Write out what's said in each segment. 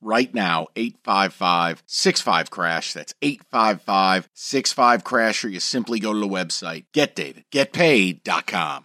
right now 855 65 crash. That's 855 65 crash or you simply go to the website getdavidgetpaid.com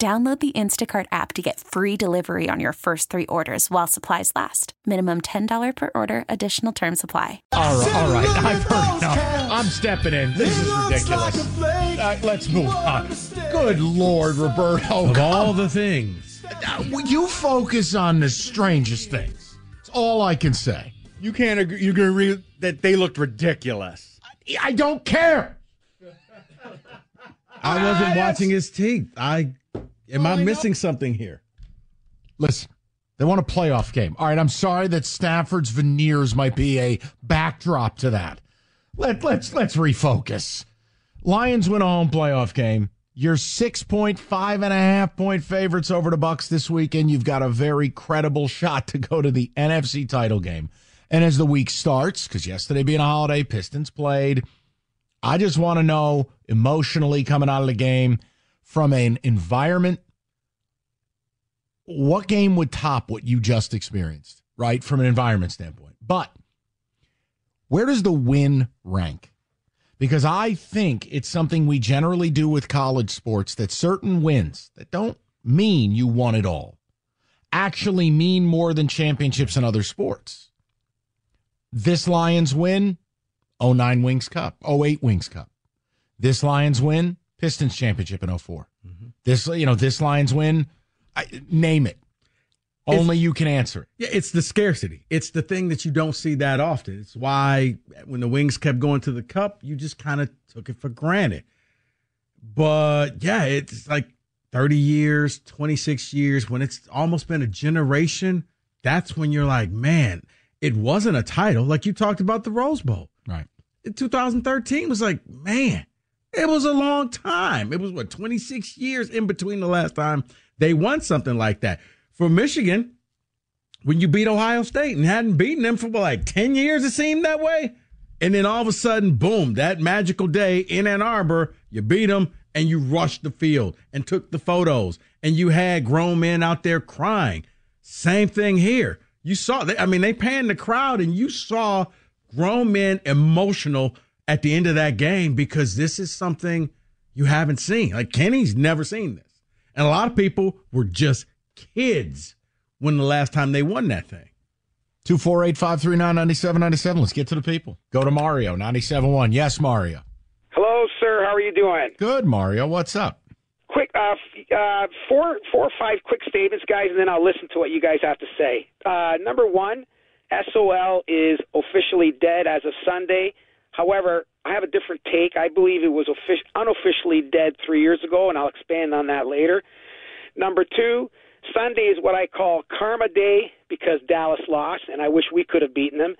Download the Instacart app to get free delivery on your first three orders while supplies last. Minimum $10 per order, additional term supply. All right, all right. I've heard enough. I'm stepping in. This is ridiculous. Uh, let's move on. Good Lord, Roberto. Of all the things. You focus on the strangest things. It's all I can say. You can't agree. You're going to agree that they looked ridiculous. I don't care. I wasn't watching his teeth. I am I missing something here? Listen, they want a playoff game. All right, I'm sorry that Stafford's veneers might be a backdrop to that. Let let's let's refocus. Lions win a home playoff game. You're six point five and a half point favorites over the Bucks this weekend. You've got a very credible shot to go to the NFC title game. And as the week starts, because yesterday being a holiday, Pistons played. I just want to know emotionally coming out of the game from an environment, what game would top what you just experienced, right? From an environment standpoint. But where does the win rank? Because I think it's something we generally do with college sports that certain wins that don't mean you won it all actually mean more than championships in other sports. This Lions win, 09 Wings Cup, 08 Wings Cup. This Lions win, Pistons championship in 4 mm-hmm. This, you know, this Lions win, I, name it. Only you can answer it. Yeah, it's the scarcity. It's the thing that you don't see that often. It's why when the Wings kept going to the cup, you just kind of took it for granted. But yeah, it's like 30 years, 26 years, when it's almost been a generation, that's when you're like, man, it wasn't a title. Like you talked about the Rose Bowl. Right. In 2013 was like, man, it was a long time. It was what 26 years in between the last time they won something like that. For Michigan, when you beat Ohio State and hadn't beaten them for like 10 years, it seemed that way. And then all of a sudden, boom, that magical day in Ann Arbor, you beat them and you rushed the field and took the photos and you had grown men out there crying. Same thing here. You saw, I mean, they panned the crowd and you saw grown men emotional at the end of that game because this is something you haven't seen. Like Kenny's never seen this. And a lot of people were just kids when the last time they won that thing. 248 539 9797. Let's get to the people. Go to Mario, 97.1. Yes, Mario. Hello, sir. How are you doing? Good, Mario. What's up? Quick, uh, uh, four, four or five quick statements, guys, and then I'll listen to what you guys have to say. Uh, number one, SOL is officially dead as of Sunday. However, I have a different take. I believe it was offic- unofficially dead three years ago, and I'll expand on that later. Number two, Sunday is what I call Karma Day because Dallas lost, and I wish we could have beaten them.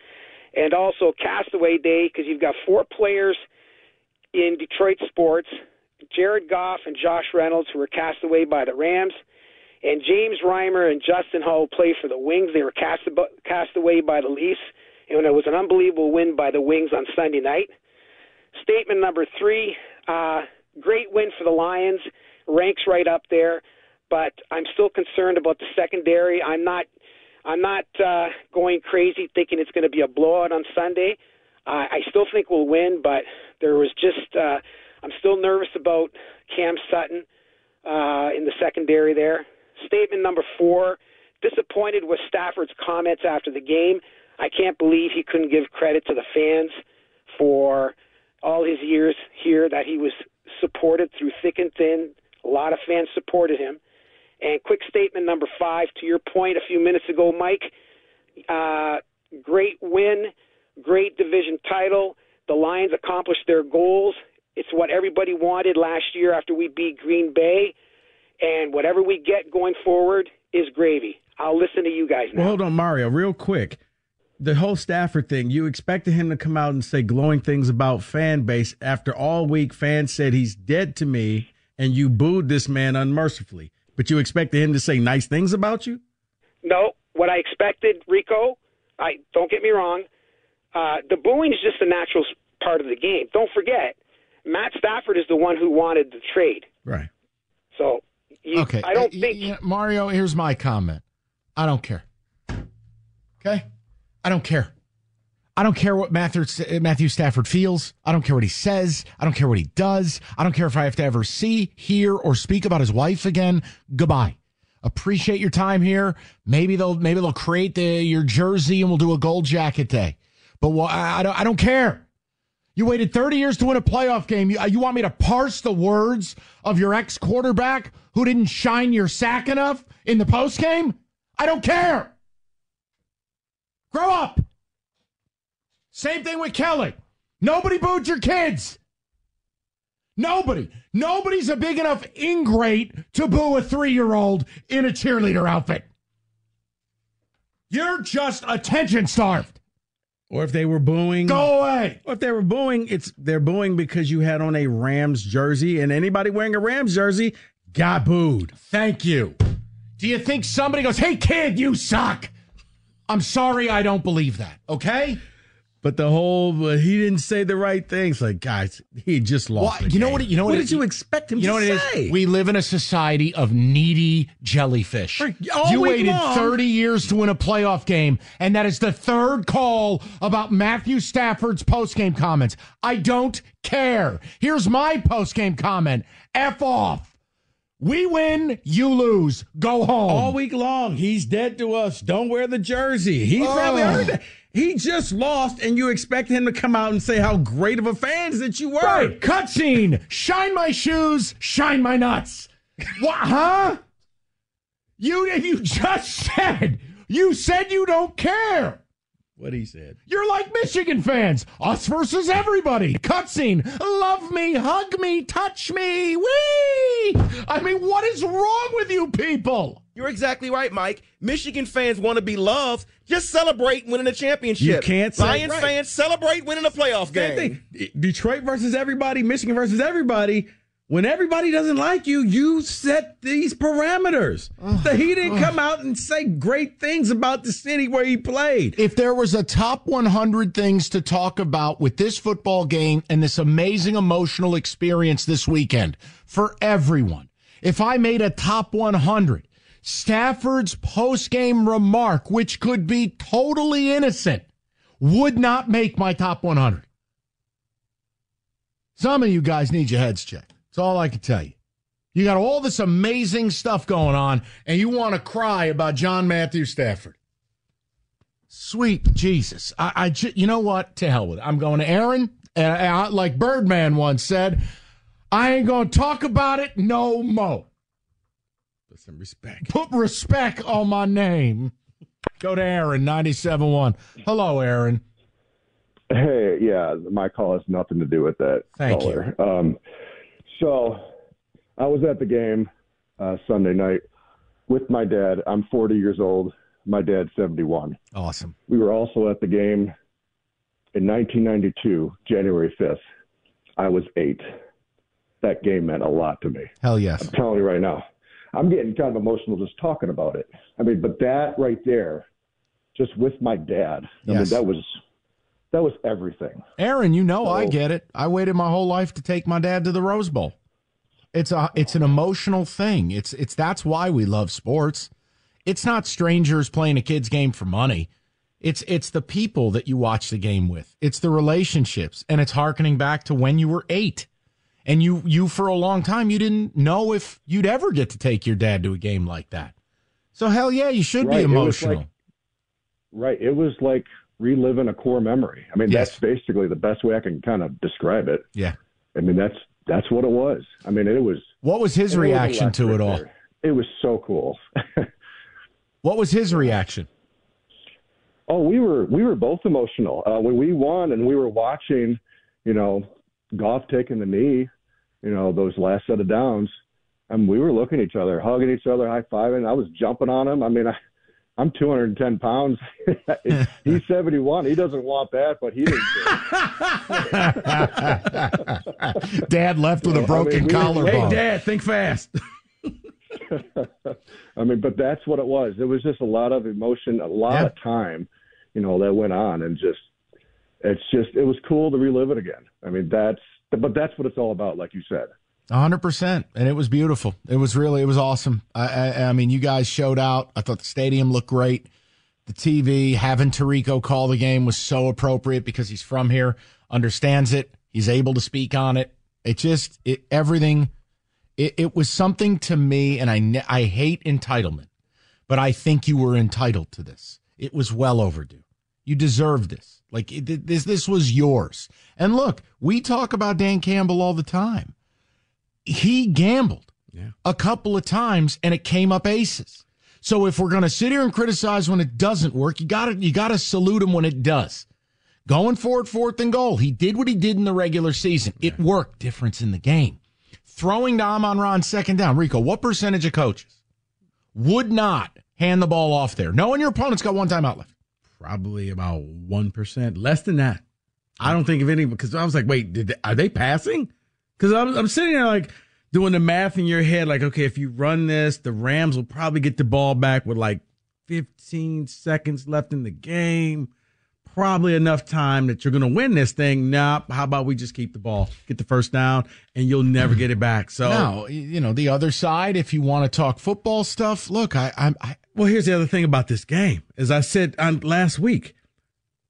And also Castaway Day because you've got four players in Detroit sports Jared Goff and Josh Reynolds, who were cast away by the Rams, and James Reimer and Justin Holl play for the Wings. They were cast, cast away by the Leafs and it was an unbelievable win by the Wings on Sunday night. Statement number three: uh, great win for the Lions, ranks right up there, but I'm still concerned about the secondary. I'm not, I'm not uh, going crazy thinking it's going to be a blowout on Sunday. Uh, I still think we'll win, but there was just, uh, I'm still nervous about Cam Sutton uh, in the secondary there. Statement number four: disappointed with Stafford's comments after the game. I can't believe he couldn't give credit to the fans for all his years here that he was supported through thick and thin. A lot of fans supported him. And quick statement number five to your point a few minutes ago, Mike. Uh, great win, great division title. The Lions accomplished their goals. It's what everybody wanted last year after we beat Green Bay. And whatever we get going forward is gravy. I'll listen to you guys now. Well, hold on, Mario, real quick. The whole Stafford thing, you expected him to come out and say glowing things about fan base after all week fans said he's dead to me and you booed this man unmercifully. But you expected him to say nice things about you? No, what I expected, Rico, I don't get me wrong, uh, the booing is just a natural part of the game. Don't forget, Matt Stafford is the one who wanted the trade. Right. So you, Okay. I don't Uh, think you know, Mario, here's my comment. I don't care. Okay? I don't care. I don't care what Matthew, Stafford feels. I don't care what he says. I don't care what he does. I don't care if I have to ever see, hear, or speak about his wife again. Goodbye. Appreciate your time here. Maybe they'll maybe they'll create the your jersey and we'll do a gold jacket day. But I, I don't I don't care. You waited 30 years to win a playoff game. You, you want me to parse the words of your ex quarterback who didn't shine your sack enough in the post game? I don't care. Grow up. Same thing with Kelly. Nobody booed your kids. Nobody. Nobody's a big enough ingrate to boo a three year old in a cheerleader outfit. You're just attention starved. Or if they were booing Go away. Or if they were booing, it's they're booing because you had on a Rams jersey, and anybody wearing a Rams jersey got booed. Thank you. Do you think somebody goes, hey, kid, you suck? I'm sorry, I don't believe that. Okay? But the whole uh, he didn't say the right things. Like guys, he just lost. Well, you know what you know what what did you expect him You know to what it say? is? We live in a society of needy jellyfish. Right. You waited long. 30 years to win a playoff game, and that is the third call about Matthew Stafford's postgame comments. I don't care. Here's my postgame comment F off. We win, you lose. Go home. all week long. He's dead to us. Don't wear the jersey. He oh. probably Oh. heard that. He just lost, and you expect him to come out and say how great of a fans that you were. Right. Cutscene. Shine my shoes. Shine my nuts. What? Huh? You you just said you said you don't care. What he said. You're like Michigan fans. Us versus everybody. Cutscene. Love me, hug me, touch me. Wee. I mean, what is wrong with you people? You're exactly right, Mike. Michigan fans want to be loved. Just celebrate winning a championship. You can't say- Lions right. fans celebrate winning a playoff Same game. thing. Detroit versus everybody, Michigan versus everybody. When everybody doesn't like you, you set these parameters. so he didn't come out and say great things about the city where he played. If there was a top 100 things to talk about with this football game and this amazing emotional experience this weekend for everyone, if I made a top 100, Stafford's post-game remark, which could be totally innocent, would not make my top 100. Some of you guys need your heads checked. That's all I can tell you. You got all this amazing stuff going on, and you want to cry about John Matthew Stafford. Sweet Jesus. I, I ju- you know what? To hell with it. I'm going to Aaron. And I, like Birdman once said, I ain't going to talk about it no more. Put some respect. Put respect on my name. Go to Aaron, 97.1. Hello, Aaron. Hey, yeah, my call has nothing to do with that. Thank caller. Um, so I was at the game uh, Sunday night with my dad. I'm 40 years old. My dad's 71. Awesome. We were also at the game in 1992, January 5th. I was eight. That game meant a lot to me. Hell yes. I'm telling you right now. I'm getting kind of emotional just talking about it. I mean, but that right there, just with my dad, I mean, Yes. that was that was everything. Aaron, you know I get it. I waited my whole life to take my dad to the Rose Bowl. It's a it's an emotional thing. It's it's that's why we love sports. It's not strangers playing a kid's game for money. It's it's the people that you watch the game with. It's the relationships and it's harkening back to when you were 8. And you you for a long time you didn't know if you'd ever get to take your dad to a game like that. So hell yeah, you should Right, be emotional. Right. It was like reliving a core memory. I mean, Yes. that's basically the best way I can kind of describe it. yeah. I mean, that's that's what it was. I mean, it was. What was his was reaction to it all? there. it was so cool. what was his reaction? Oh, we were we were both emotional uh, when we won, and we were watching, you know, Goff taking the knee, you know, those last set of downs, and we were looking at each other, hugging each other, high fiving. I was jumping on him. I mean, I, I'm 210 pounds. He's 71. He doesn't want that, but he didn't. Dad left with a broken I mean, collarbone. Hey, Dad, think fast. I mean, but that's what it was. It was just a lot of emotion, a lot yep. of time you know, that went on and just it's just it was cool to relive it again. I mean, that's but that's what it's all about, like you said. Hundred percent, and it was beautiful. It was really, it was awesome. I, I, I, mean, you guys showed out. I thought the stadium looked great. The TV having Tirico call the game was so appropriate because he's from here, understands it, he's able to speak on it. It just, it everything. It, it was something to me, and I, I hate entitlement, but I think you were entitled to this. It was well overdue. You deserve this. Like it, this, this was yours. And look, we talk about Dan Campbell all the time. He gambled yeah. a couple of times, and it came up aces. So if we're going to sit here and criticize when it doesn't work, you got to you got to salute him when it does. Going forward, fourth and goal. He did what he did in the regular season. Yeah. It worked. Difference in the game. Throwing to Amon Ra second down. Rico, what percentage of coaches would not hand the ball off there, knowing your opponent's got one timeout left? probably about 1%, less than that. I don't think of any because I was like, wait, did they, are they passing? Because I'm, I'm sitting there like doing the math in your head, like, okay, if you run this, the Rams will probably get the ball back with like 15 seconds left in the game. Probably enough time that you're going to win this thing. Nah, how about we just keep the ball, get the first down, and you'll never get it back. So, no, you know, the other side, if you want to talk football stuff, look, I, I, I well, here's the other thing about this game. As I said on last week,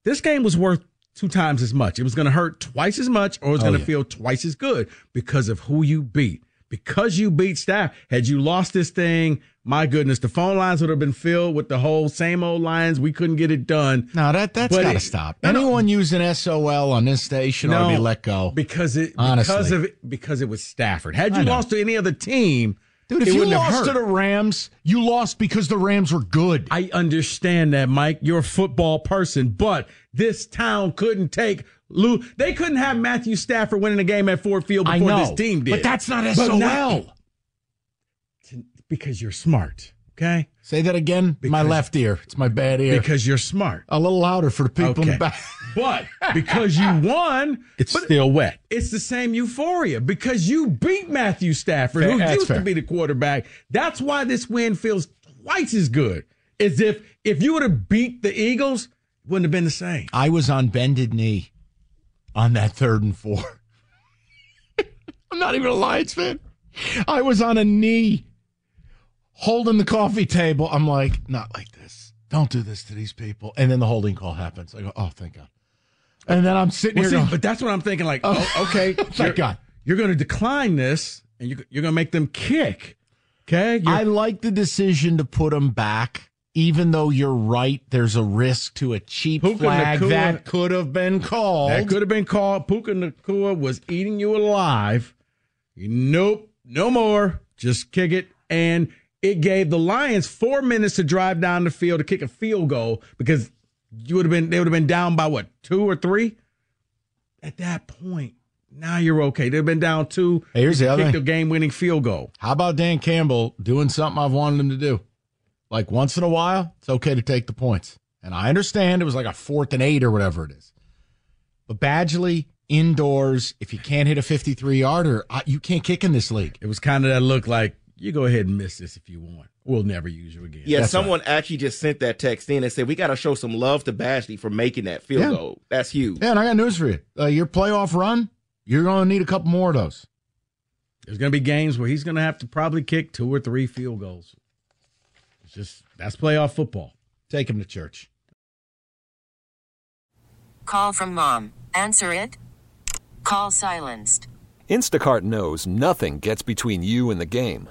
this game was worth two times as much. It was going to hurt twice as much or it was oh, going to yeah. feel twice as good because of who you beat. Because you beat staff. Had you lost this thing, my goodness, the phone lines would have been filled with the whole same old lines. We couldn't get it done. No, that that's got to stop. Anyone no, using SOL on this station no, ought to be let go. Because it Honestly. because of it, because it was Stafford. Had you lost to any other team, Dude, if you lost to the Rams, you lost because the Rams were good. I understand that, Mike. You're a football person, but this town couldn't take Lou. They couldn't have Matthew Stafford winning a game at Ford Field before this team did. But that's not SOL. Not, because you're smart. Okay. Say that again. Because, my left ear. It's my bad ear. Because you're smart. A little louder for the people okay. in the back. but because you won, it's still wet. It's the same euphoria because you beat Matthew Stafford, fair, who used fair. to be the quarterback. That's why this win feels twice as good. As if if you would have beat the Eagles, it wouldn't have been the same. I was on bended knee on that third and four. I'm not even a Lions fan. I was on a knee holding the coffee table. I'm like, not like this. Don't do this to these people. And then the holding call happens. I go, oh, thank God. And then I'm sitting well, here. See, going, but that's what I'm thinking. Like, oh, oh okay, thank you're, God. You're going to decline this, and you're, you're going to make them kick. Okay. You're, I like the decision to put them back, even though you're right. There's a risk to a cheap Puka flag Nacua, that could have been called. That could have been called. Puka Nacua was eating you alive. Nope, no more. Just kick it. And it gave the Lions four minutes to drive down the field to kick a field goal because you would have been they would have been down by what two or three. At that point, now you're okay. They've been down two. Hey, here's the other kicked a game winning field goal. How about Dan Campbell doing something I've wanted him to do? Like once in a while, it's okay to take the points. And I understand it was like a fourth and eight or whatever it is. But Badgley indoors, if you can't hit a 53 yarder, you can't kick in this league. It was kind of that look like you go ahead and miss this if you want. We'll never use you again. Yeah, That's someone right. actually just sent that text in and said we got to show some love to Badgley for making that field yeah. goal. That's huge. Yeah, and I got news for you. Uh, your playoff run, you're going to need a couple more of those. There's going to be games where he's going to have to probably kick two or three field goals. It's just that's playoff football. Take him to church. Call from mom. Answer it. Call silenced. Instacart knows nothing gets between you and the game.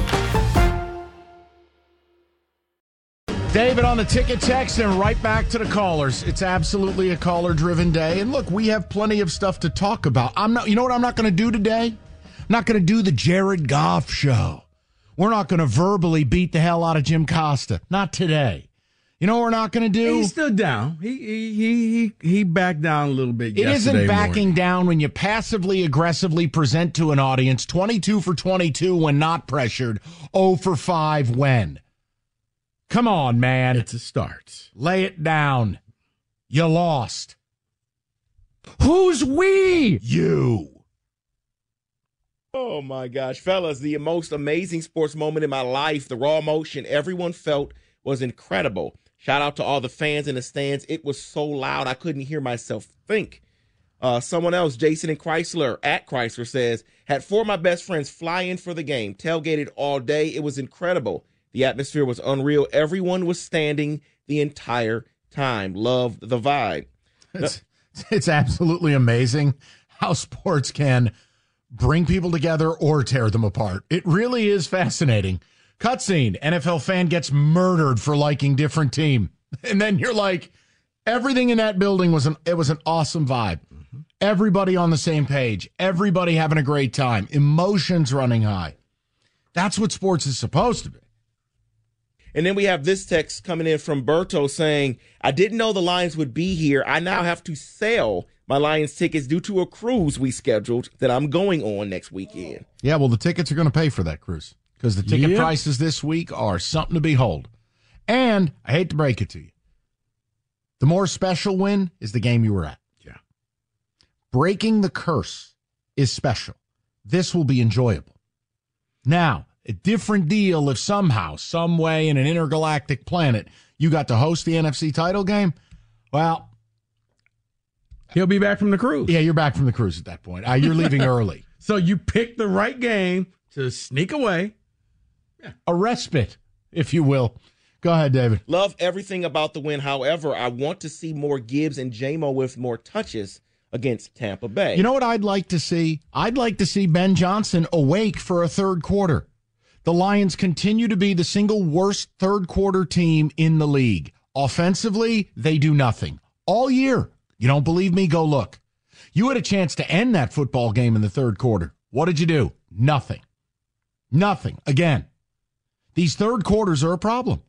David on the ticket text and right back to the callers. It's absolutely a caller driven day. And look, we have plenty of stuff to talk about. I'm not, you know what I'm not going to do today? I'm not going to do the Jared Goff show. We're not going to verbally beat the hell out of Jim Costa. Not today. You know what we're not going to do? He stood down. He he he he, backed down a little bit. It isn't backing morning. down when you passively aggressively present to an audience 22 for 22 when not pressured, 0 for 5 when. Come on, man. It's a start. Lay it down. You lost. Who's we? You. Oh my gosh, fellas, the most amazing sports moment in my life, the raw emotion everyone felt was incredible. Shout out to all the fans in the stands. It was so loud I couldn't hear myself think. Uh, someone else, Jason and Chrysler at Chrysler says, had four of my best friends fly in for the game, tailgated all day. It was incredible. The atmosphere was unreal. Everyone was standing the entire time. Loved the vibe. It's, it's absolutely amazing how sports can bring people together or tear them apart. It really is fascinating. Cutscene NFL fan gets murdered for liking different team. And then you're like, everything in that building was an it was an awesome vibe. Mm-hmm. Everybody on the same page, everybody having a great time, emotions running high. That's what sports is supposed to be. And then we have this text coming in from Berto saying, I didn't know the Lions would be here. I now have to sell my Lions tickets due to a cruise we scheduled that I'm going on next weekend. Yeah, well, the tickets are going to pay for that cruise because the ticket Yep. prices this week are something to behold. And I hate to break it to you, the more special win is the game you were at. Yeah. Breaking the curse is special. This will be enjoyable. Now, a different deal if somehow, some way in an intergalactic planet, you got to host the NFC title game. Well, He'll be back from the cruise. yeah, you're back from the cruise at that point. Uh, you're leaving early. So you picked the right game to sneak away. A respite, if you will. Go ahead, David. Love everything about the win. However, I want to see more Gibbs and JMO with more touches against Tampa Bay. You know what I'd like to see? I'd like to see Ben Johnson awake for a third quarter. The Lions continue to be the single worst third quarter team in the league. Offensively, they do nothing all year. You don't believe me? Go look. You had a chance to end that football game in the third quarter. What did you do? Nothing. Nothing. Again, these third quarters are a problem.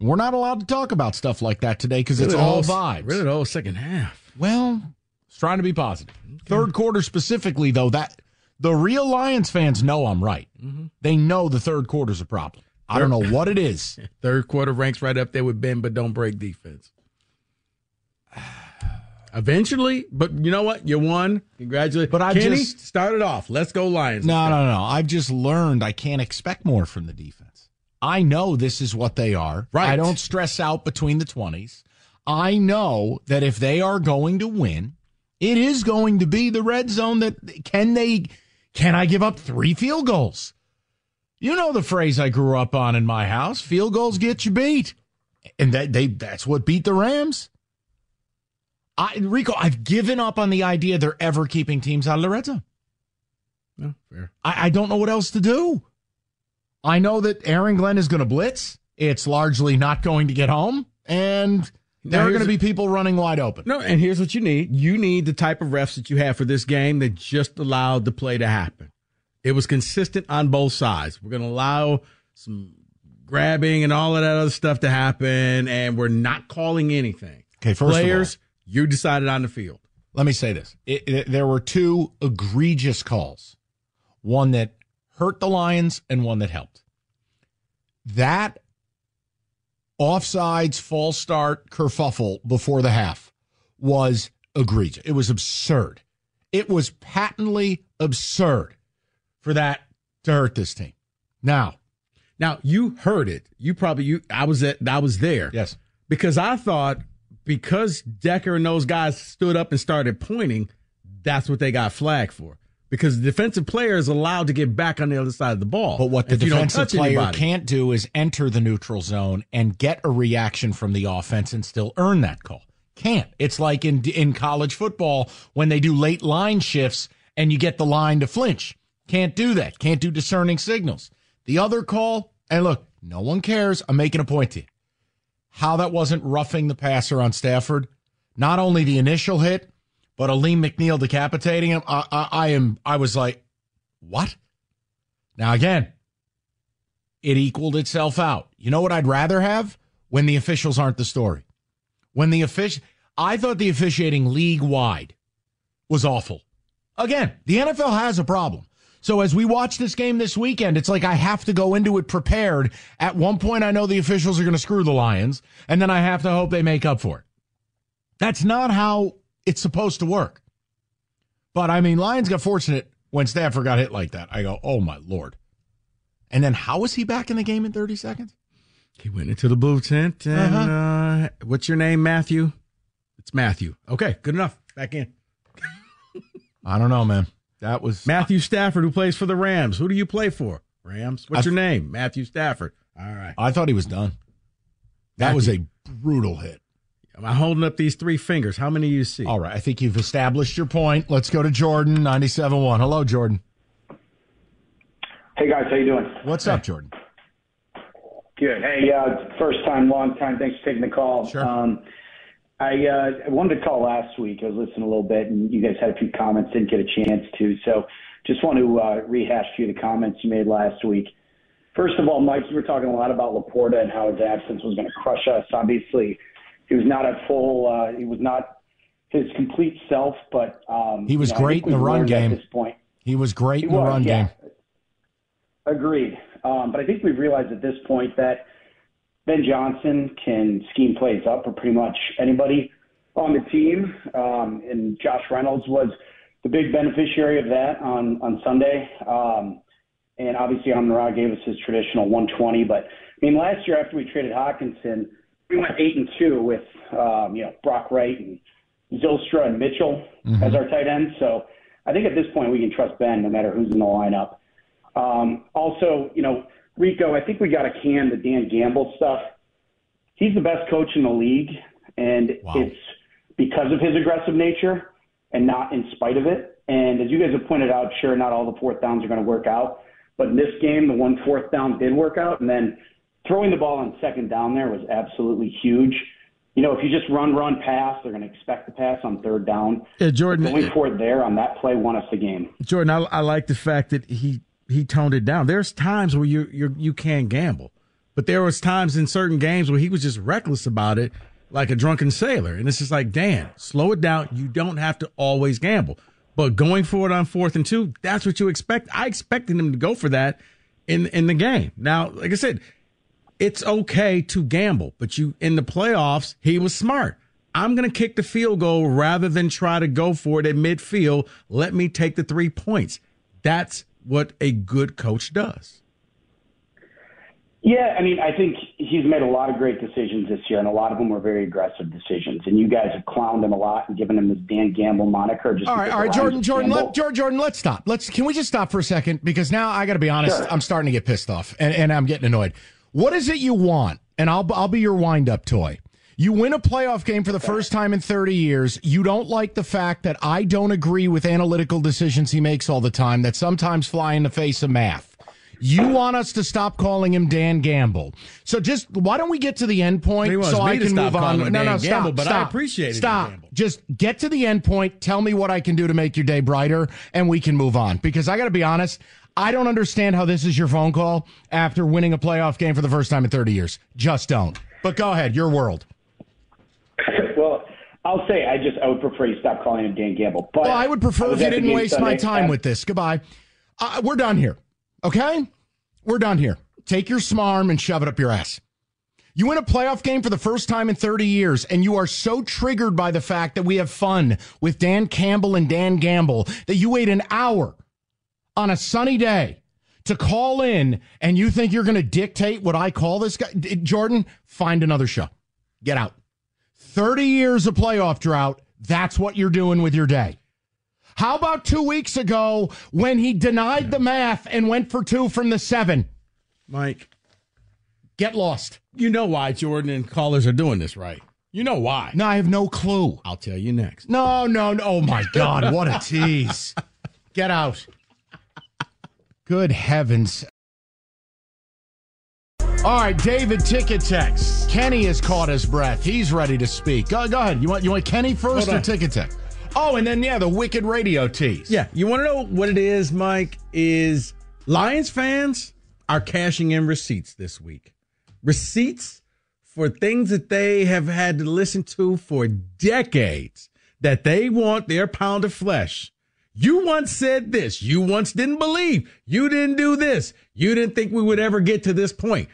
We're not allowed to talk about stuff like that today because it's all vibes. Really, the whole second half. Well, it's trying to be positive. Third quarter specifically, though, that the real Lions fans know I'm right. Mm-hmm. They know the third quarter's a problem. I don't know what it is. Third quarter ranks right up there with Ben, but don't break defense. Eventually, but you know what? You won. Congratulations. But I Kenny just- started off. Let's go Lions. No, no, no. I've just learned I can't expect more from the defense. I know this is what they are. Right. I don't stress out between the 20s. I know that if they are going to win, it is going to be the red zone that can they can I give up 3 field goals? You know the phrase I grew up on in my house, field goals get you beat. And that they that's what beat the Rams. I Rico, I've given up on the idea they're ever keeping teams out of the red zone. No, fair. I, I don't know what else to do. I know that Aaron Glenn is going to blitz. It's largely not going to get home, and there are going to be people running wide open. No, and here's what you need. You need the type of refs that you have for this game that just allowed the play to happen. It was consistent on both sides. We're going to allow some grabbing and all of that other stuff to happen, and we're not calling anything. Okay, first Players, you decided on the field. Let me say this: It- it- there were two egregious calls, one that hurt the Lions and one that helped. That offsides false start kerfuffle before the half was egregious. It was absurd. It was patently absurd for that to hurt this team. Now, Now you heard it. You probably you. I was at. I was there. Yes. Because I thought because Decker and those guys stood up and started pointing, that's what they got flagged for. Because the defensive player is allowed to get back on the other side of the ball. But what the if you don't defensive player anybody. can't do is enter the neutral zone and get a reaction from the offense and still earn that call. Can't. It's like in in college football when they do late line shifts and you get the line to flinch. Can't do that. Can't do discerning signals. The other call, and look, no one cares. I'm making a point to you. How that wasn't roughing the passer on Stafford. Not only the initial hit, but Alim McNeill decapitating him. I, I, I am. I was like, what? Now again, it equaled itself out. You know what I'd rather have? When the officials aren't the story. When the official, I thought the officiating league wide was awful. Again, the NFL has a problem. So as we watch this game this weekend, it's like I have to go into it prepared. At one point, I know the officials are going to screw the Lions, and then I have to hope they make up for it. That's not how it's supposed to work. But I mean, Lions got fortunate when Stafford got hit like that. I go, oh my lord. And then how was he back in the game in 30 seconds? He went into the blue tent and Uh-huh. uh, what's your name, Matthew? It's Matthew. Okay, good enough. Back in. I don't know, man. That was Matthew Stafford, who plays for the Rams. Who do you play for? Rams. What's I- your name? Matthew Stafford. All right. I thought he was done. That was a brutal hit. Am I holding up these three fingers? How many you see? All right. I think you've established your point. Let's go to Jordan, 97.1. Hello, Jordan. Hey guys, how you doing? What's up, Jordan? Good. Hey, uh, first time, long time. Thanks for taking the call. Sure. Um, I uh, I wanted to call last week. I was listening a little bit, and you guys had a few comments. Didn't get a chance to, so just want to uh, rehash a few of the comments you made last week. First of all, Mike, you were talking a lot about LaPorta and how his absence was going to crush us. Obviously, he was not at full. Uh, he was not his complete self, but um, He was you know, great in the run game. At this point, He was great He in the was, run yeah. game. Agreed. Um, but I think we've realized at this point that Ben Johnson can scheme plays up for pretty much anybody on the team. Um, and Josh Reynolds was the big beneficiary of that on, on Sunday. Um, and obviously, Amon Ra gave us his traditional 120. But I mean, last year after we traded Hockenson, we went eight and two with um, you know Brock Wright and Zylstra and Mitchell Mm-hmm. as our tight ends. So I think at this point we can trust Ben no matter who's in the lineup. Um, also, you know, Rico, I think we got to can the Dan Gamble stuff. He's the best coach in the league, and it's because of his aggressive nature and not in spite of it. And as you guys have pointed out, sure, not all the fourth downs are going to work out, but in this game, the one fourth down did work out, and then throwing the ball on second down there was absolutely huge. You know, if you just run, run, pass, they're going to expect the pass on third down. Yeah, Jordan. Going for it there on that play won us the game. Jordan, I, I like the fact that he he toned it down. There's times where you you you can gamble, but there was times in certain games where he was just reckless about it, like a drunken sailor. And it's just like, Dan, slow it down. You don't have to always gamble, but going for it on fourth and two, that's what you expect. I expected him to go for that in in the game. Now, like I said, it's okay to gamble, but you in the playoffs, he was smart. I'm going to kick the field goal rather than try to go for it at midfield. Let me take the three points. That's what a good coach does. Yeah, I mean, I think he's made a lot of great decisions this year, and a lot of them were very aggressive decisions. And you guys have clowned him a lot and given him this Dan Gamble moniker. Just all right, all right, Jordan, Jordan, let, Jordan, Jordan, let's stop. Let's can we just stop for a second because now I got to be honest, Sure. I'm starting to get pissed off and, and I'm getting annoyed. What is it you want? And I'll I'll be your wind up toy. You win a playoff game for the first time in 30 years. You don't like the fact that I don't agree with analytical decisions he makes all the time that sometimes fly in the face of math. You want us to stop calling him Dan Gamble. So just why don't we get to the end point so I can stop move on? him no, Dan no, stop, Gamble, but I appreciate it, Stop. Gamble. Just get to the end point. Tell me what I can do to make your day brighter, and we can move on. Because I got to be honest, I don't understand how this is your phone call after winning a playoff game for the first time in 30 years. Just don't. But go ahead, your world. well, I'll say I just I would prefer you stop calling him Dan Gamble. But Well, I would prefer was if you didn't waste my time with this. Goodbye. Uh, we're done here. Okay? We're done here. Take your smarm and shove it up your ass. You win a playoff game for the first time in 30 years, and you are so triggered by the fact that we have fun with Dan Campbell and Dan Gamble that you wait an hour on a sunny day to call in and you think you're going to dictate what I call this guy. Jordan, find another show. Get out. 30 years of playoff drought. That's what you're doing with your day. How about two weeks ago when he denied the math and went for two from the seven? Mike, get lost. You know why Jordan and callers are doing this, right? You know why. No, I have no clue. I'll tell you next. No, no, no. Oh my God, what a tease. Get out. Good heavens. All right, David Ticket Text. Kenny has caught his breath. He's ready to speak. Go, go ahead. You want you want Kenny first Hold or on. Ticket Text? Oh, and then yeah, the wicked radio tease. Yeah, you want to know what it is, Mike? Is Lions fans are cashing in receipts this week. Receipts for things that they have had to listen to for decades that they want their pound of flesh. You once said this. You once didn't believe. You didn't do this. You didn't think we would ever get to this point.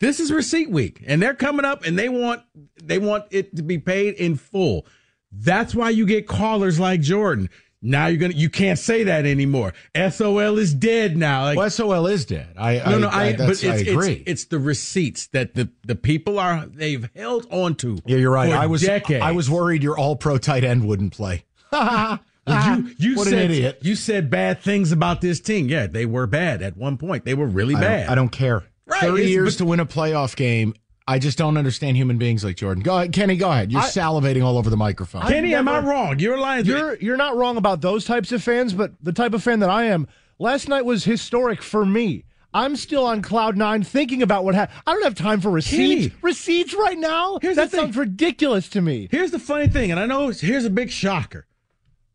This is receipt week and they're coming up and they want they want it to be paid in full. That's why you get callers like Jordan. Now you're gonna you can't say that anymore. SOL is dead now. Like, Well, SOL is dead. I no, I, no, I, I, but I it's, agree. It's, it's the receipts that the, the people are they've held on to. yeah, you're right. For I was decades. I was worried your all pro tight end wouldn't play. Well, you you what said an idiot. you said bad things about this team. Yeah, they were bad at one point. They were really I don't- bad. I don't care. Right, 30 years but- to win a playoff game. I just don't understand human beings like Jordan. Go ahead, Kenny. Go ahead. You're I- salivating all over the microphone. Kenny, am I wrong? You're lying. You're you're not wrong about those types of fans, but the type of fan that I am, last night was historic for me. I'm still on cloud nine thinking about what happened. I don't have time for receipts. Kenny. Receipts right now? Here's that sounds ridiculous to me. Here's the funny thing, and I know here's a big shocker.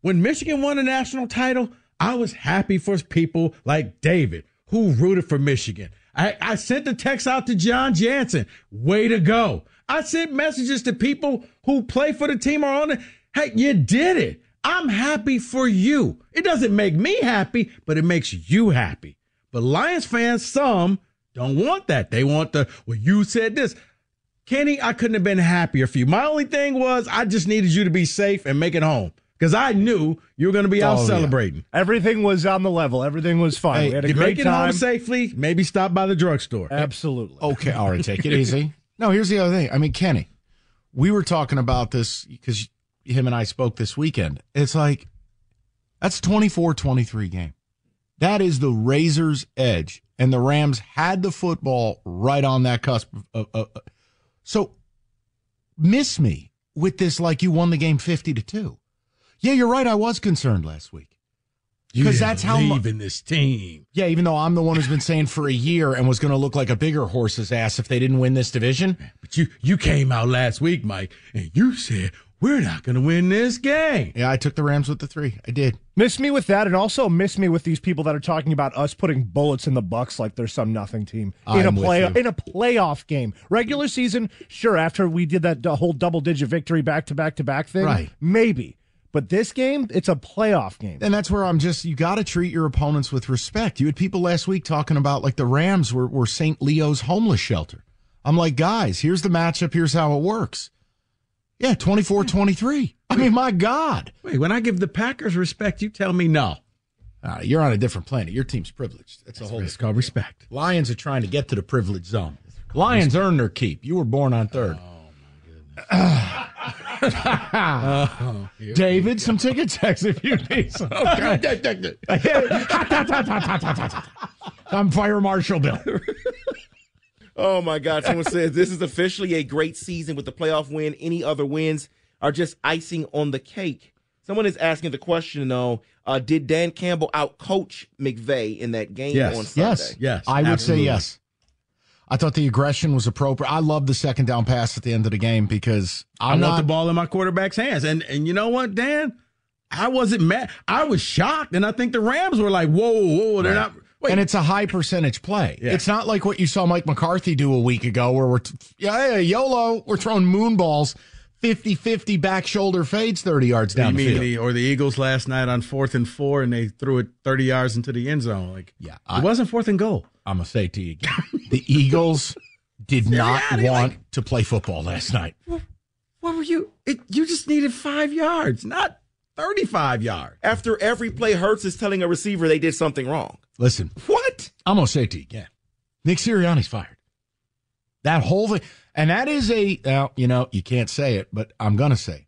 When Michigan won a national title, I was happy for people like David who rooted for Michigan. I, I sent the text out to John Jansen. Way to go. I sent messages to people who play for the team or on it. Hey, you did it. I'm happy for you. It doesn't make me happy, but it makes you happy. But Lions fans, some don't want that. They want the, well, you said this. Kenny, I couldn't have been happier for you. My only thing was I just needed you to be safe and make it home because I knew you were going to be out Oh, yeah. celebrating. Everything was on the level. Everything was fine. Hey, we had a You great make it time. home safely, maybe stop by the drugstore. Absolutely. Okay, all right, take it easy. No, here's the other thing. I mean, Kenny, we were talking about this because him and I spoke this weekend. It's like that's 24-23 game. That is the razor's edge, and the Rams had the football right on that cusp. Of, of, of- so miss me with this like you won the game fifty to two. Yeah, you're right. I was concerned last week. because didn't that's how mu- believe in this team. Yeah, even though I'm the one who's been saying for a year and was going to look like a bigger horse's ass if they didn't win this division. But you you came out last week, Mike, and you said we're not going to win this game. Yeah, I took the Rams with the three. I did. Miss me with that, and also miss me with these people that are talking about us putting bullets in the Bucks like they're some nothing team in I'm a play in a playoff game. Regular season, sure. After we did that uh, whole double digit victory back to back to back thing, Right. Maybe, but this game, it's a playoff game. And that's where I'm just, you got to treat your opponents with respect. You had people last week talking about like the Rams were, were St. Leo's homeless shelter. I'm like, guys, here's the matchup. Here's how it works. Yeah, 24 23. I mean, my God. Wait, when I give the Packers respect, you tell me no. Uh, you're on a different planet. Your team's privileged. That's a whole It's called respect. Lions are trying to get to the privileged zone. Lions earn their keep. You were born on third. Oh, here David, some ticket checks if you need some. Okay. I'm Fire Marshal Bill. Oh my God! Someone says this is officially a great season with the playoff win. Any other wins are just icing on the cake. Someone is asking the question though: uh, Did Dan Campbell outcoach McVay in that game Yes. on Sunday? Yes. Yes, I would absolutely. say yes. I thought the aggression was appropriate. I love the second down pass at the end of the game because I I'm want the ball in my quarterback's hands. And and you know what, Dan? I wasn't mad. I was shocked, and I think the Rams were like, "Whoa, whoa, they're not." Wait, and it's a high percentage play. Yeah. It's not like what you saw Mike McCarthy do a week ago where we're, t- yeah, yeah, YOLO, we're throwing moon balls 50 50 back shoulder fades 30 yards down the field. or the Eagles last night on fourth and four, and they threw it thirty yards into the end zone. Like, Yeah, it wasn't fourth and goal. I'm to say it to you again. the Eagles did not want like- to play football last night. What were you? It, you just needed five yards, not 35 yards. After every play, Hurts is telling a receiver they did something wrong. Listen, What? I'm gonna say it to you again. Nick Sirianni's fired. That whole thing, and that is a well, you know, you can't say it, but I'm gonna say,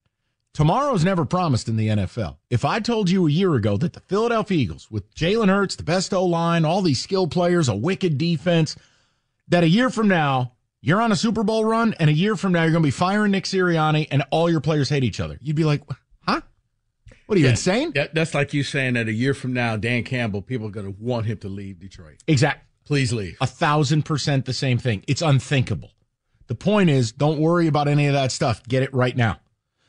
tomorrow's never promised in the NFL. If I told you a year ago that the Philadelphia Eagles, with Jalen Hurts, the best O line, all these skill players, a wicked defense, that a year from now you're on a Super Bowl run, and a year from now you're gonna be firing Nick Sirianni, and all your players hate each other, you'd be like, huh? What are you Yeah, insane? That, that's like you saying that a year from now, Dan Campbell, people are going to want him to leave Detroit. Exactly. Please leave. A thousand percent the same thing. It's unthinkable. The point is, don't worry about any of that stuff. Get it right now.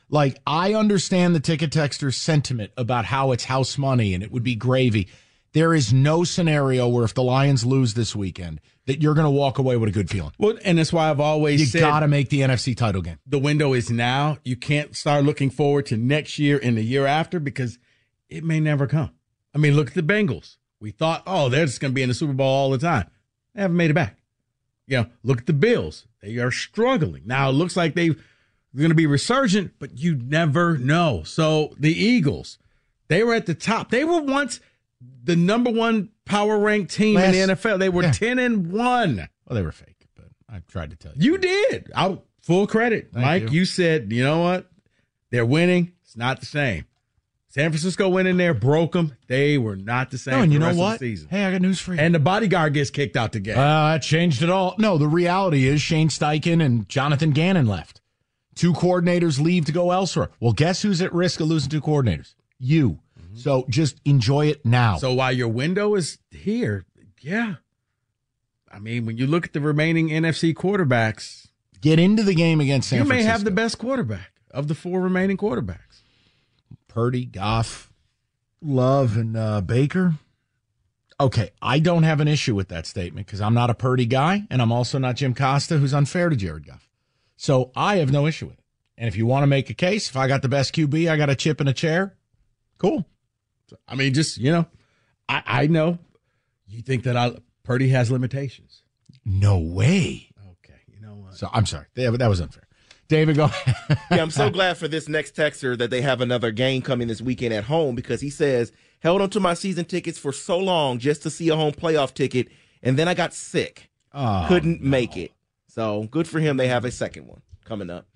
Like, I understand the ticket texter's sentiment about how it's house money and it would be gravy. There is no scenario where if the Lions lose this weekend that you're going to walk away with a good feeling. Well, and that's why I've always You said got to make the NFC title game. the window is now. You can't start looking forward to next year and the year after because it may never come. I mean, look at the Bengals. We thought, oh, they're just going to be in the Super Bowl all the time. They haven't made it back. You know, look at the Bills. They are struggling. Now it looks like going to be resurgent, but you never know. So the Eagles, they were at the top. They were once the number one power ranked team in the NFL. They were yeah. 10 and 1. Well, they were fake, but I tried to tell you. You did. I full credit, Thank Mike. you. You. said, you know what? They're winning. It's not the same. San Francisco went in there, broke them. They were not the same. No, and you know what? Season. Hey, I got news for you. And the bodyguard gets kicked out the game. Uh, that changed it all. No, the reality is Shane Steichen and Jonathan Gannon left. Two coordinators leave to go elsewhere. Well, guess who's at risk of losing two coordinators? You. So just enjoy it now. Mm-hmm. so while your window is here, yeah. I mean, when you look at the remaining NFC quarterbacks, get into the game against San Francisco. you may have the best quarterback of the four remaining quarterbacks. Purdy, Goff, Love, and uh, Baker. Okay, I don't have an issue with that statement because I'm not a Purdy guy, and I'm also not Jim Costa, who's unfair to Jared Goff. So I have no issue with it. And if you want to make a case, if I got the best QB, I got a chip in a chair. Cool. I mean, just you know, I, I know you think that I, Purdy has limitations. No way. Okay, you know what? So I'm sorry. That that was unfair. David, go. yeah, I'm so glad for this next texter that they have another game coming this weekend at home because he says, held onto my season tickets for so long just to see a home playoff ticket, and then I got sick. Oh, Couldn't make it. So good for him. They have a second one coming up.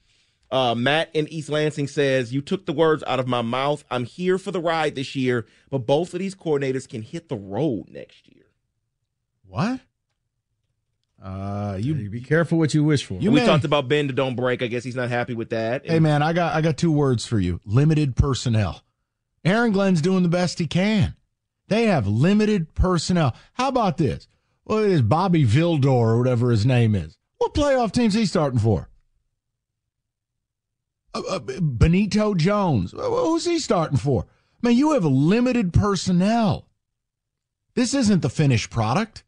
Uh, Matt in East Lansing says, You took the words out of my mouth. I'm here for the ride this year, but both of these coordinators can hit the road next year. What? Uh, You you. be careful what you wish for. You we may- talked about bend to don't break. I guess he's not happy with that. Hey man, I got I got two words for you. Limited personnel. Aaron Glenn's doing the best he can. They have limited personnel. How about this? Well, it is Bobby Vildor or whatever his name is. What playoff team's he starting for? Uh, uh, Benito Jones. Uh, Who's he starting for? Man, you have limited personnel. This isn't the finished product.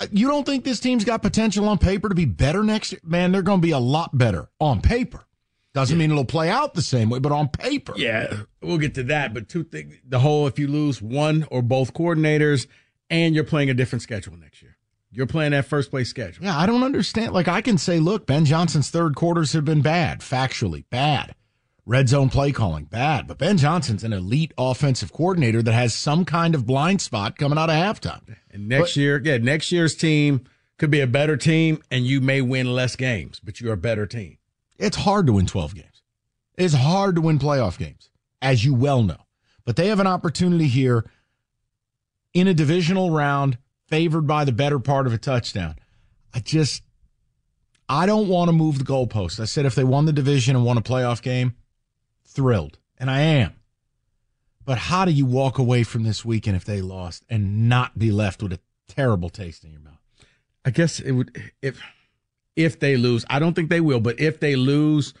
Uh, You don't think this team's got potential on paper to be better next year? Man, they're going to be a lot better on paper. Doesn't mean it'll play out the same way, but on paper. Yeah, we'll get to that. But two things: the whole if you lose one or both coordinators, and you're playing a different schedule next year, you're playing that first place schedule. Yeah, I don't understand. Like, I can say, look, Ben Johnson's third quarters have been bad, factually bad. Red zone play calling, bad. But Ben Johnson's an elite offensive coordinator that has some kind of blind spot coming out of halftime. And next year, yeah, next year's team could be a better team, and you may win less games, but you're a better team. It's hard to win 12 games. It's hard to win playoff games, as you well know. But they have an opportunity here in a divisional round, favored by the better part of a touchdown. I just, I don't want to move the goalpost. I said if they won the division and won a playoff game, thrilled. And I am. But how do you walk away from this weekend if they lost and not be left with a terrible taste in your mouth? I guess it would if if they lose. I don't think they will, but if they lose,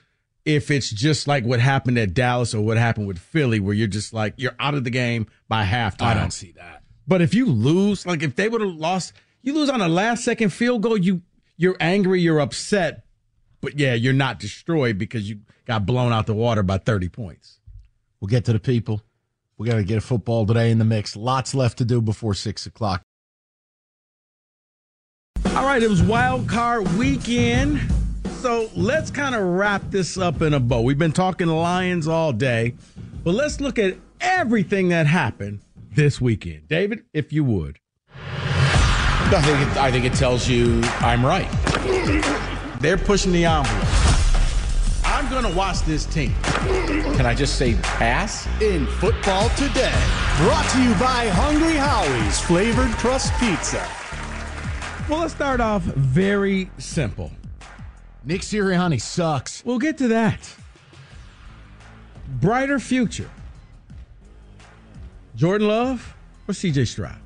if it's just like what happened at Dallas or what happened with Philly, where you're just like you're out of the game by halftime. I don't see that. But if you lose, like if they would have lost, you lose on a last second field goal, you you're angry, you're upset, but yeah, you're not destroyed because you got blown out the water by 30 points. We'll get to the people. We got to get a football today in the mix. Lots left to do before six o'clock. All right, it was wild card weekend. So let's kind of wrap this up in a bow. We've been talking Lions all day, but let's look at everything that happened this weekend. David, if you would. I think it, I think it tells you I'm right. They're pushing the envelope. I'm going to watch this team. Can I just say pass? In football today, brought to you by Hungry Howie's Flavored Crust Pizza. Well, let's start off very simple. Nick Sirianni sucks. We'll get to that. Brighter future. Jordan Love or CJ Stroud?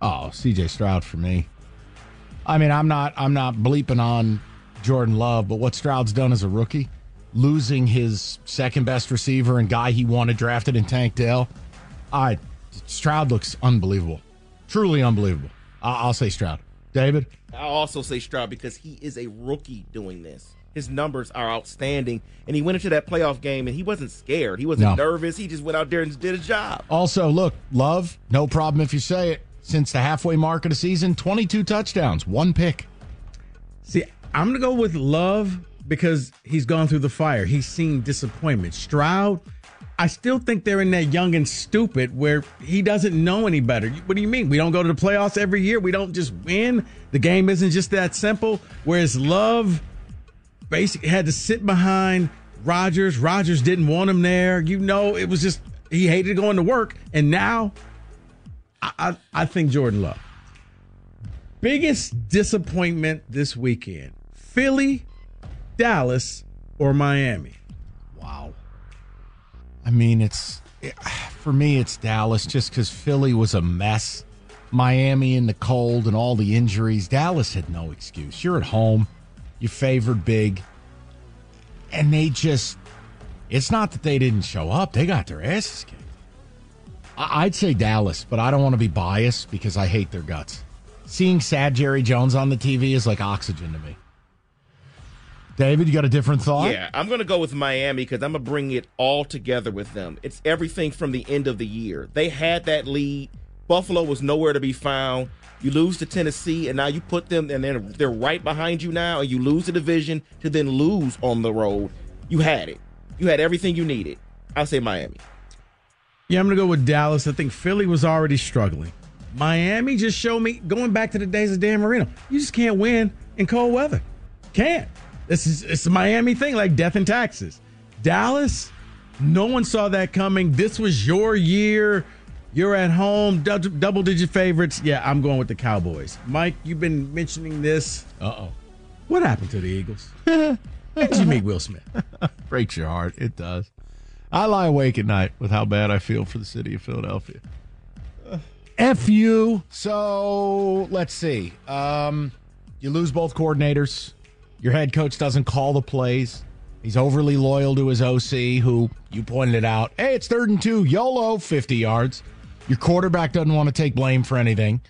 Oh, CJ Stroud for me. I mean, I'm not I'm not bleeping on Jordan Love, but what Stroud's done as a rookie, losing his second best receiver and guy he wanted drafted in Tank Dell, I Stroud looks unbelievable, truly unbelievable. I, I'll say Stroud. David, I'll also say Stroud because he is a rookie doing this. His numbers are outstanding, and he went into that playoff game and he wasn't scared. He wasn't No. nervous. He just went out there and did his job. Also, look, Love, no problem if you say it. Since the halfway mark of the season, 22 touchdowns, one pick. See, I'm going to go with Love because he's gone through the fire. He's seen disappointment. Stroud, I still think they're in that young and stupid where he doesn't know any better. What do you mean? We don't go to the playoffs every year? We don't just win? The game isn't just that simple. Whereas Love basically had to sit behind Rodgers. Rodgers didn't want him there. You know, it was just, he hated going to work. And now, I, I, I think Jordan Love. Biggest disappointment this weekend Philly, Dallas, or Miami? Wow. I mean, it's for me, it's Dallas just because Philly was a mess. Miami in the cold and all the injuries. Dallas had no excuse. You're at home, you favored big, and they just. It's not that they didn't show up; they got their asses kicked. I'd say Dallas, but I don't want to be biased because I hate their guts. Seeing sad Jerry Jones on the TV is like oxygen to me. David, you got a different thought? Yeah, I'm going to go with Miami because I'm going to bring it all together with them. It's everything from the end of the year. They had that lead. Buffalo was nowhere to be found. You lose to Tennessee, and now you put them, and then they're right behind you now, and you lose the division to then lose on the road. You had it. You had everything you needed. I'll say Miami. Yeah, I'm going to go with Dallas. I think Philly was already struggling. Miami just showed me, going back to the days of Dan Marino, you just can't win in cold weather. Can't. This is it's a Miami thing, like death and taxes. Dallas, no one saw that coming. This was your year. You're at home, double digit favorites. Yeah, I'm going with the Cowboys. Mike, you've been mentioning this. Uh oh. What happened to the Eagles? Did you meet Will Smith? Breaks your heart. It does. I lie awake at night with how bad I feel for the city of Philadelphia. F you. So let's see. Um, you lose both coordinators. Your head coach doesn't call the plays. He's overly loyal to his OC, who you pointed out. Hey, it's third and two. YOLO, 50 yards. Your quarterback doesn't want to take blame for anything.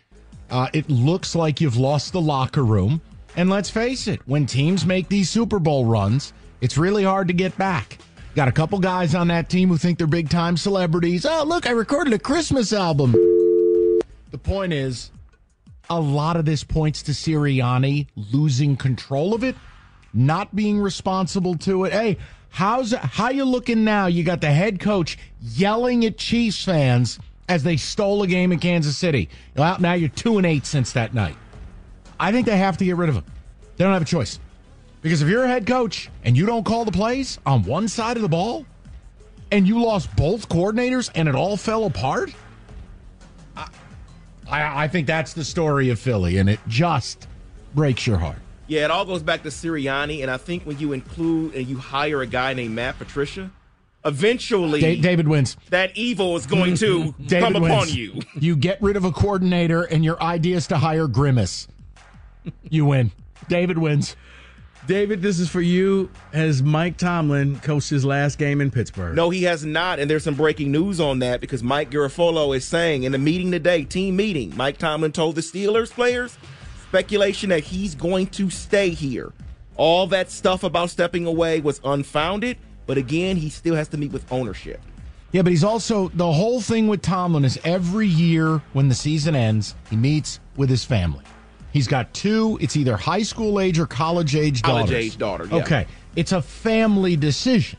Uh, it looks like you've lost the locker room. And let's face it, when teams make these Super Bowl runs, it's really hard to get back. Got a couple guys on that team who think they're big time celebrities. Oh, look, I recorded a Christmas album. The point is, a lot of this points to Sirianni losing control of it, not being responsible to it. Hey, how's how you looking now? You got the head coach yelling at Chiefs fans as they stole a game in Kansas City. Well, now you're two and eight since that night. I think they have to get rid of him. They don't have a choice. Because if you're a head coach and you don't call the plays on one side of the ball and you lost both coordinators and it all fell apart, I, I think that's the story of Philly and it just breaks your heart. Yeah, it all goes back to Sirianni, and I think when you include and you hire a guy named Matt Patricia, eventually Da- David wins. that evil is going to come upon wins. you. You get rid of a coordinator and your idea is to hire Grimace. You win. David wins. David, this is for you. Has Mike Tomlin coached his last game in Pittsburgh? No, he has not, and there's some breaking news on that because Mike Garafolo is saying in the meeting today, team meeting, Mike Tomlin told the Steelers players speculation that he's going to stay here. All that stuff about stepping away was unfounded, but again, he still has to meet with ownership. Yeah, but he's also the whole thing with Tomlin is every year when the season ends, he meets with his family. He's got two. It's either high school age or college age College age daughter, yeah. Okay, it's a family decision.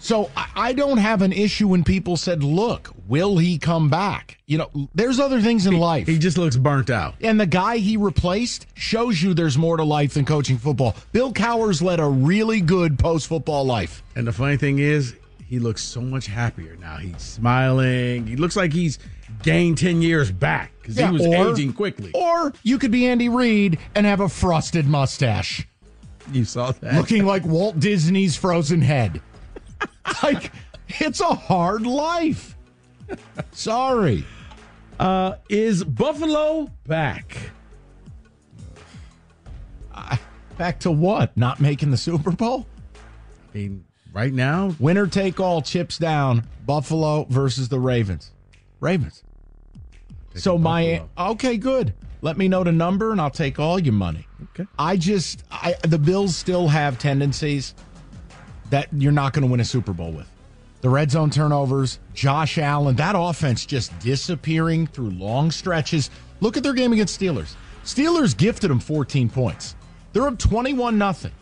So I, I don't have an issue when people said, "Look, will he come back?" You know, there's other things in life. He just looks burnt out. And the guy he replaced shows you there's more to life than coaching football. Bill Cowher led a really good post football life. And the funny thing is, he looks so much happier now. He's smiling. He looks like he's gained 10 years back because Yeah, he was or- aging quickly. Or you could be Andy Reid and have a frosted mustache. You saw that? Looking like Walt Disney's frozen head. like, it's a hard life. Sorry. Uh, is Buffalo back? Back to what? Not making the Super Bowl? I mean, right now, Winner take all, chips down. Buffalo versus the Ravens. Ravens. so my okay, good. Let me know the number and I'll take all your money. Okay. I just I the Bills still have tendencies that you're not going to win a Super Bowl with. The red zone turnovers, Josh Allen, that offense just disappearing through long stretches. Look at their game against Steelers. Steelers gifted them 14 points. They're up 21 nothing.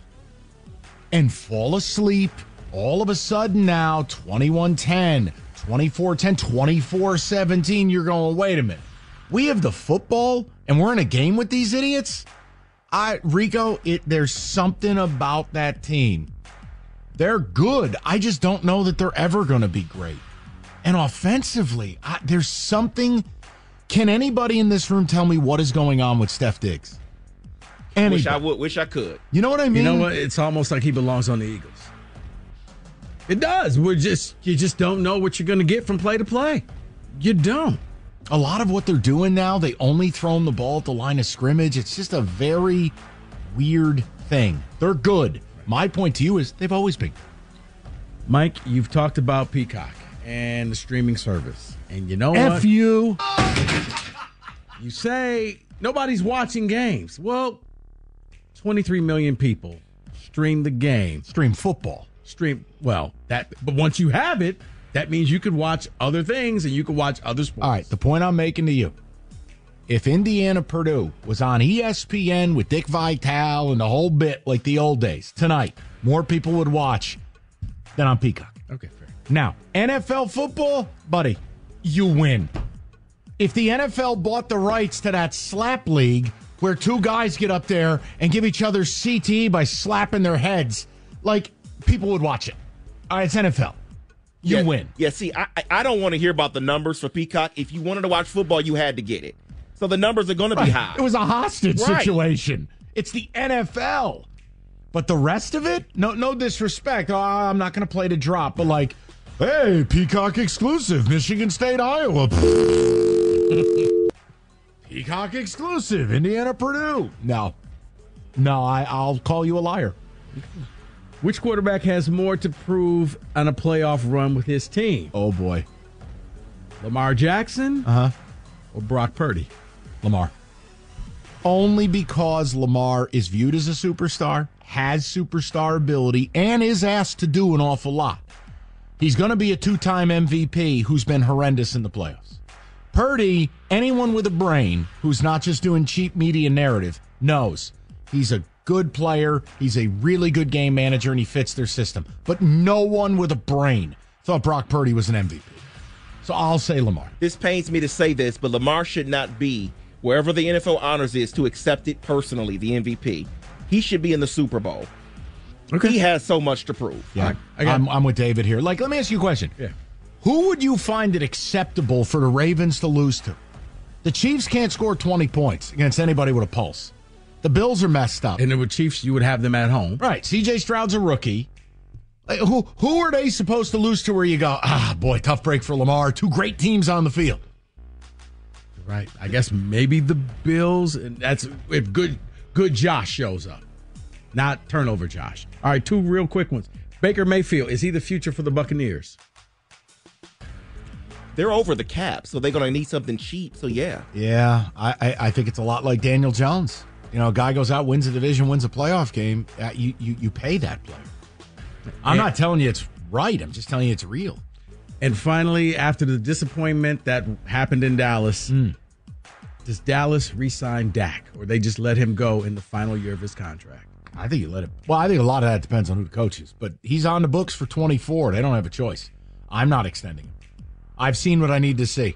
And fall asleep all of a sudden now 21-10, 24-10, 24-17. You're going, "Wait a minute. We have the football and we're in a game with these idiots?" I Rico, it there's something about that team. They're good. I just don't know that they're ever going to be great. And offensively, I, there's something. Can anybody in this room tell me what is going on with Steph Diggs? Anybody. Wish I would. Wish I could. You know what I mean? You know what? It's almost like he belongs on the Eagles. It does. We're just you just don't know what you're going to get from play to play. You don't. A lot of what they're doing now, they only throw him the ball at the line of scrimmage. It's just a very weird thing. They're good. My point to you is they've always been. Mike, you've talked about Peacock and the streaming service. And you know F what? you. You say nobody's watching games. Well, 23 million people stream the game. Stream football. Stream, well, that, but once you have it, that means you could watch other things and you can watch other sports. All right, the point I'm making to you. If Indiana Purdue was on ESPN with Dick Vitale and the whole bit like the old days tonight, more people would watch than on Peacock. Okay, fair. Now, NFL football, buddy, you win. If the NFL bought the rights to that slap league where two guys get up there and give each other CTE by slapping their heads, like people would watch it. All right, it's NFL. You yeah, win. Yeah, see, I I- I don't want to hear about the numbers for Peacock. If you wanted to watch football, you had to get it. So the numbers are going to be Right. high. It was a hostage Right. situation. It's the NFL. But the rest of it, no no disrespect. Oh, I'm not going to play to drop, but like, hey, Peacock exclusive, Michigan State, Iowa. Peacock exclusive, Indiana, Purdue. No. No, I, I'll call you a liar. Which quarterback has more to prove on a playoff run with his team? Oh boy. Lamar Jackson Uh-huh. or Brock Purdy? Lamar. Only because Lamar is viewed as a superstar, has superstar ability, and is asked to do an awful lot. He's going to be a two time MVP who's been horrendous in the playoffs. Purdy, anyone with a brain who's not just doing cheap media narrative, knows he's a good player. He's a really good game manager and he fits their system. But no one with a brain thought Brock Purdy was an MVP. So I'll say Lamar. This pains me to say this, but Lamar should not be wherever the NFL honors is to accept it personally, the MVP. He should be in the Super Bowl. Okay. He has so much to prove. Yeah, I got- I'm, I'm with David here. Like, let me ask you a question. Yeah. Who would you find it acceptable for the Ravens to lose to? The Chiefs can't score 20 points against anybody with a pulse. The Bills are messed up. And then with Chiefs, you would have them at home. right. CJ Stroud's a rookie. Like, who who are they supposed to lose to where you go, ah, boy, tough break for Lamar. Two great teams on the field. Right. I guess maybe the Bills, and that's if good good Josh shows up, not turnover Josh. All right, two real quick ones. Baker Mayfield is he the future for the Buccaneers? They're over the cap, so they're going to need something cheap. So, yeah. Yeah, I, I, I think it's a lot like Daniel Jones. You know, a guy goes out, wins a division, wins a playoff game. Uh, you, you, you pay that player. I'm And- not telling you it's right. I'm just telling you it's real. And finally, after the disappointment that happened in Dallas, Does Dallas re-sign Dak, or they just let him go in the final year of his contract? I think you let him. Well, I think a lot of that depends on who the coach is, but he's on the books for 24. They don't have a choice. I'm not extending him. I've seen what I need to see.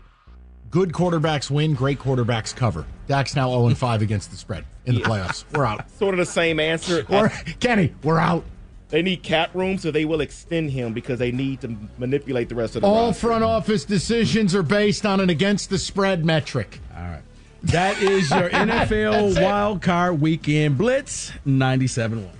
Good quarterbacks win, great quarterbacks cover. Dak's now 0 5 against the spread in the playoffs. We're out. Sort of the same answer. We're, Kenny, we're out. They need cap room, so they will extend him because they need to manipulate the rest of the All roster. front office decisions are based on an against the spread metric. All right. That is your NFL Wild Card Weekend Blitz 97 1.